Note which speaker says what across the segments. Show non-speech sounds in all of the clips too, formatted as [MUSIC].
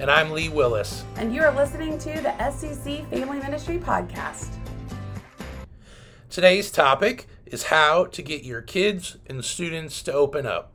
Speaker 1: And I'm Lee Willis.
Speaker 2: And you are listening to the SCC Family Ministry Podcast.
Speaker 1: Today's topic is how to get your kids and students to open up.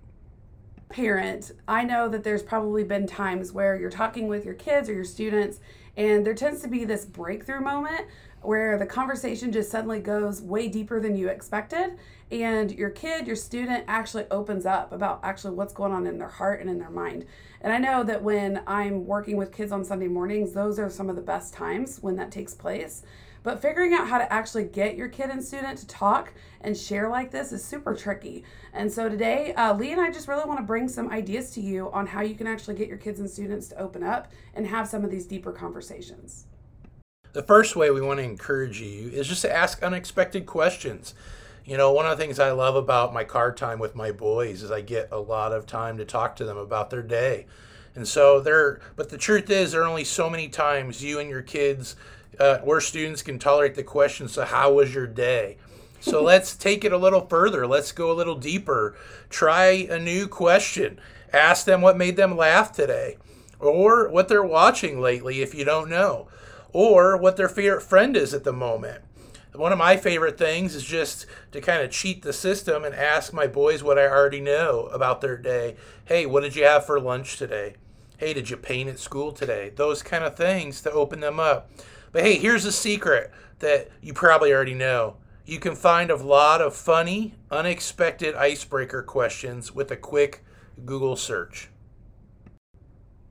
Speaker 2: Parent, I know that there's probably been times where you're talking with your kids or your students, and there tends to be this breakthrough moment where the conversation just suddenly goes way deeper than you expected. And your kid your student actually opens up about actually what's going on in their heart and in their mind. And i know that when i'm working with kids on sunday mornings those are some of the best times when that takes place but figuring out how to actually get your kid and student to talk and share like this is super tricky. And so today, uh, Lee and I just really want to bring some ideas to you on how you can actually get your kids and students to open up and have some of these deeper conversations.
Speaker 1: The first way we want to encourage you is just to ask unexpected questions. You know, one of the things I love about my car time with my boys is I get a lot of time to talk to them about their day. And so there, but the truth is, there are only so many times you and your kids, uh, where students can tolerate the question, so how was your day? So [LAUGHS] let's take it a little further. Let's go a little deeper. Try a new question. Ask them what made them laugh today, or what they're watching lately if you don't know or what their favorite friend is at the moment. One of my favorite things is just to kind of cheat the system and ask my boys what I already know about their day. Hey, what did you have for lunch today? Hey, did you paint at school today? Those kind of things to open them up. But hey, here's a secret that you probably already know. You can find a lot of funny, unexpected icebreaker questions with a quick Google search.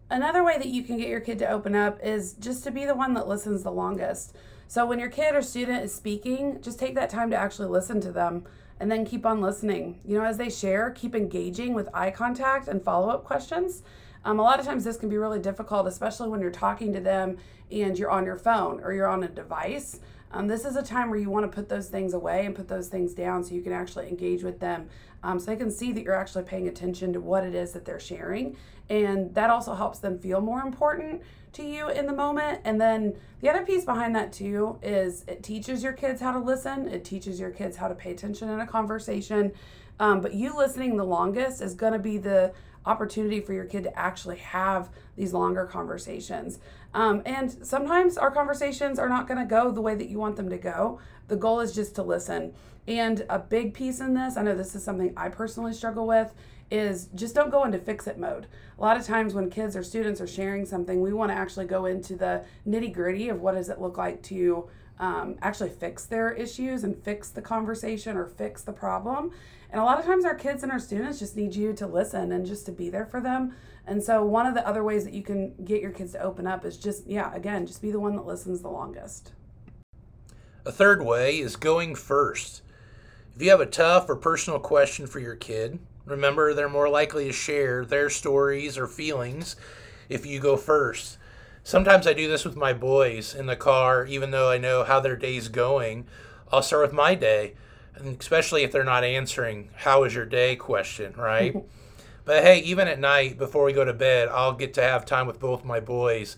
Speaker 2: Another way that you can get your kid to open up is just to be the one that listens the longest. So when your kid or student is speaking, just take that time to actually listen to them and then keep on listening. You know, as they share, keep engaging with eye contact and follow up questions. Um, a lot of times this can be really difficult, especially when you're talking to them and you're on your phone or you're on a device. Um, this is a time where you want to put those things away and put those things down so you can actually engage with them um, so they can see that you're actually paying attention to what it is that they're sharing. And that also helps them feel more important to you in the moment. And then the other piece behind that, too, is it teaches your kids how to listen, it teaches your kids how to pay attention in a conversation. Um, but you listening the longest is going to be the opportunity for your kid to actually have these longer conversations. Um, and sometimes our conversations are not going to go the way that you want them to go. The goal is just to listen. And a big piece in this, I know this is something I personally struggle with, is just don't go into fix it mode. A lot of times when kids or students are sharing something, we want to actually go into the nitty gritty of what does it look like to um, actually fix their issues and fix the conversation or fix the problem. And a lot of times our kids and our students just need you to listen and just to be there for them. And so one of the other ways that you can get your kids to open up is just, yeah, again, just be the one that listens the longest.
Speaker 1: A third way is going first. If you have a tough or personal question for your kid, remember they're more likely to share their stories or feelings if you go first. Sometimes I do this with my boys in the car, even though I know how their day's going. I'll start with my day and especially if they're not answering how was your day? question right? [LAUGHS] But hey even at night before we go to bed i'll get to have time with both my boys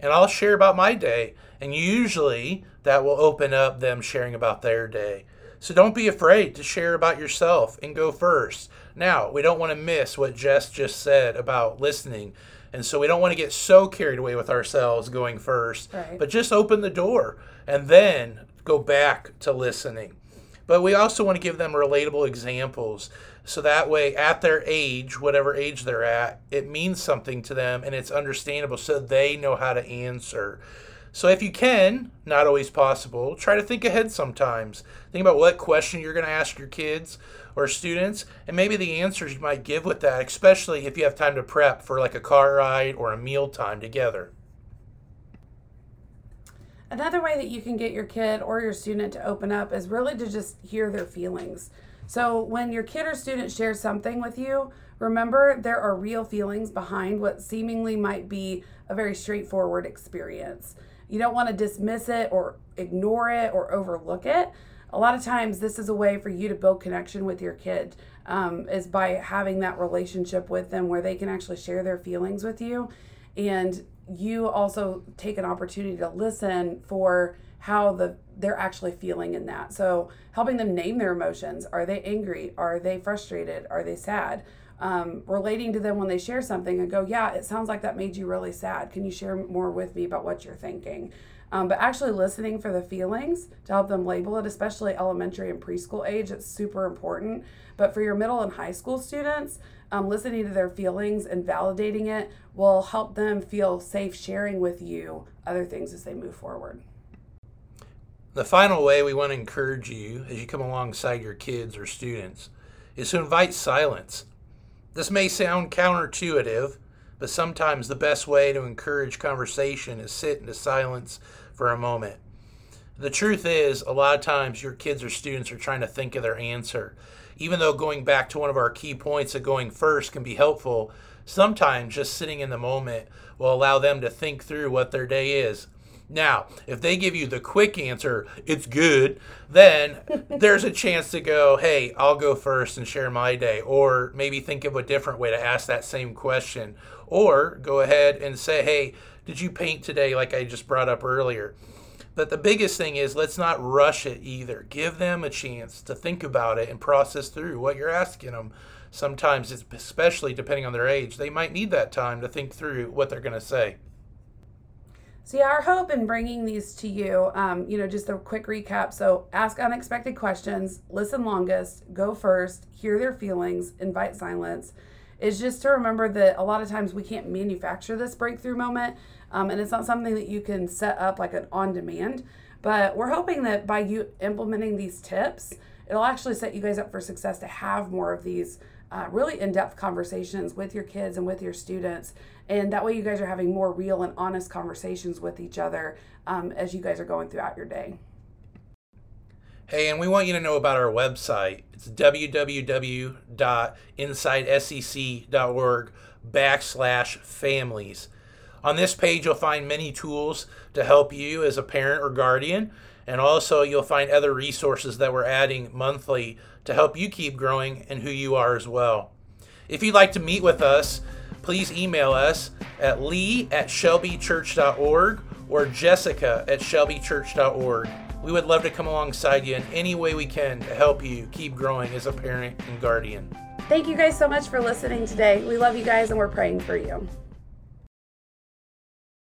Speaker 1: and i'll share about my day and usually that will open up them sharing about their day so don't be afraid to share about yourself and go first. Now we don't want to miss what jess just said about listening and so we don't want to get so carried away with ourselves going first
Speaker 2: right.
Speaker 1: but just open the door and then go back to listening. But we also want to give them relatable examples so that way at their age whatever age they're at it means something to them and it's understandable so they know how to answer so if you can not always possible try to think ahead sometimes think about what question you're going to ask your kids or students and maybe the answers you might give with that especially if you have time to prep for like a car ride or a meal time together
Speaker 2: Another way that you can get your kid or your student to open up is really to just hear their feelings. So when your kid or student shares something with you, remember there are real feelings behind what seemingly might be a very straightforward experience. You don't want to dismiss it or ignore it or overlook it. A lot of times, this is a way for you to build connection with your kid, um, is by having that relationship with them where they can actually share their feelings with you. And you also take an opportunity to listen for how the they're actually feeling in that. So helping them name their emotions. Are they angry? Are they frustrated? Are they sad? um, relating to them when they share something and go, Yeah, it sounds like that made you really sad. Can you share more with me about what you're thinking? Um, but actually listening for the feelings to help them label it, especially elementary and preschool age, it's super important. But for your middle and high school students, um, listening to their feelings and validating it will help them feel safe sharing with you other things as they move forward.
Speaker 1: The final way we want to encourage you as you come alongside your kids or students is to invite silence. This may sound counterintuitive, but sometimes the best way to encourage conversation is sit into silence for a moment. The truth is, a lot of times your kids or students are trying to think of their answer. Even though going back to one of our key points of going first can be helpful, sometimes just sitting in the moment will allow them to think through what their day is. Now, if they give you the quick answer, it's good, then [LAUGHS] there's a chance to go, hey, I'll go first and share my day. Or maybe think of a different way to ask that same question. Or go ahead and say, hey, did you paint today, like I just brought up earlier? But the biggest thing is let's not rush it either. Give them a chance to think about it and process through what you're asking them. Sometimes, especially depending on their age, they might need that time to think through what they're going to say.
Speaker 2: See, our hope in bringing these to you, um, you know, just a quick recap. So, ask unexpected questions, listen longest, go first, hear their feelings, invite silence. Is just to remember that a lot of times we can't manufacture this breakthrough moment, um, and it's not something that you can set up like an on demand. But we're hoping that by you implementing these tips, it'll actually set you guys up for success to have more of these uh, really in depth conversations with your kids and with your students. And that way, you guys are having more real and honest conversations with each other um, as you guys are going throughout your day.
Speaker 1: Hey, and we want you to know about our website. It's www.insidescc.org backslash families. On this page, you'll find many tools to help you as a parent or guardian, and also you'll find other resources that we're adding monthly to help you keep growing and who you are as well. If you'd like to meet with us, please email us at lee at shelbychurch.org or jessica at shelbychurch.org. We would love to come alongside you in any way we can to help you keep growing as a parent and guardian.
Speaker 2: Thank you guys so much for listening today. We love you guys and we're praying for you.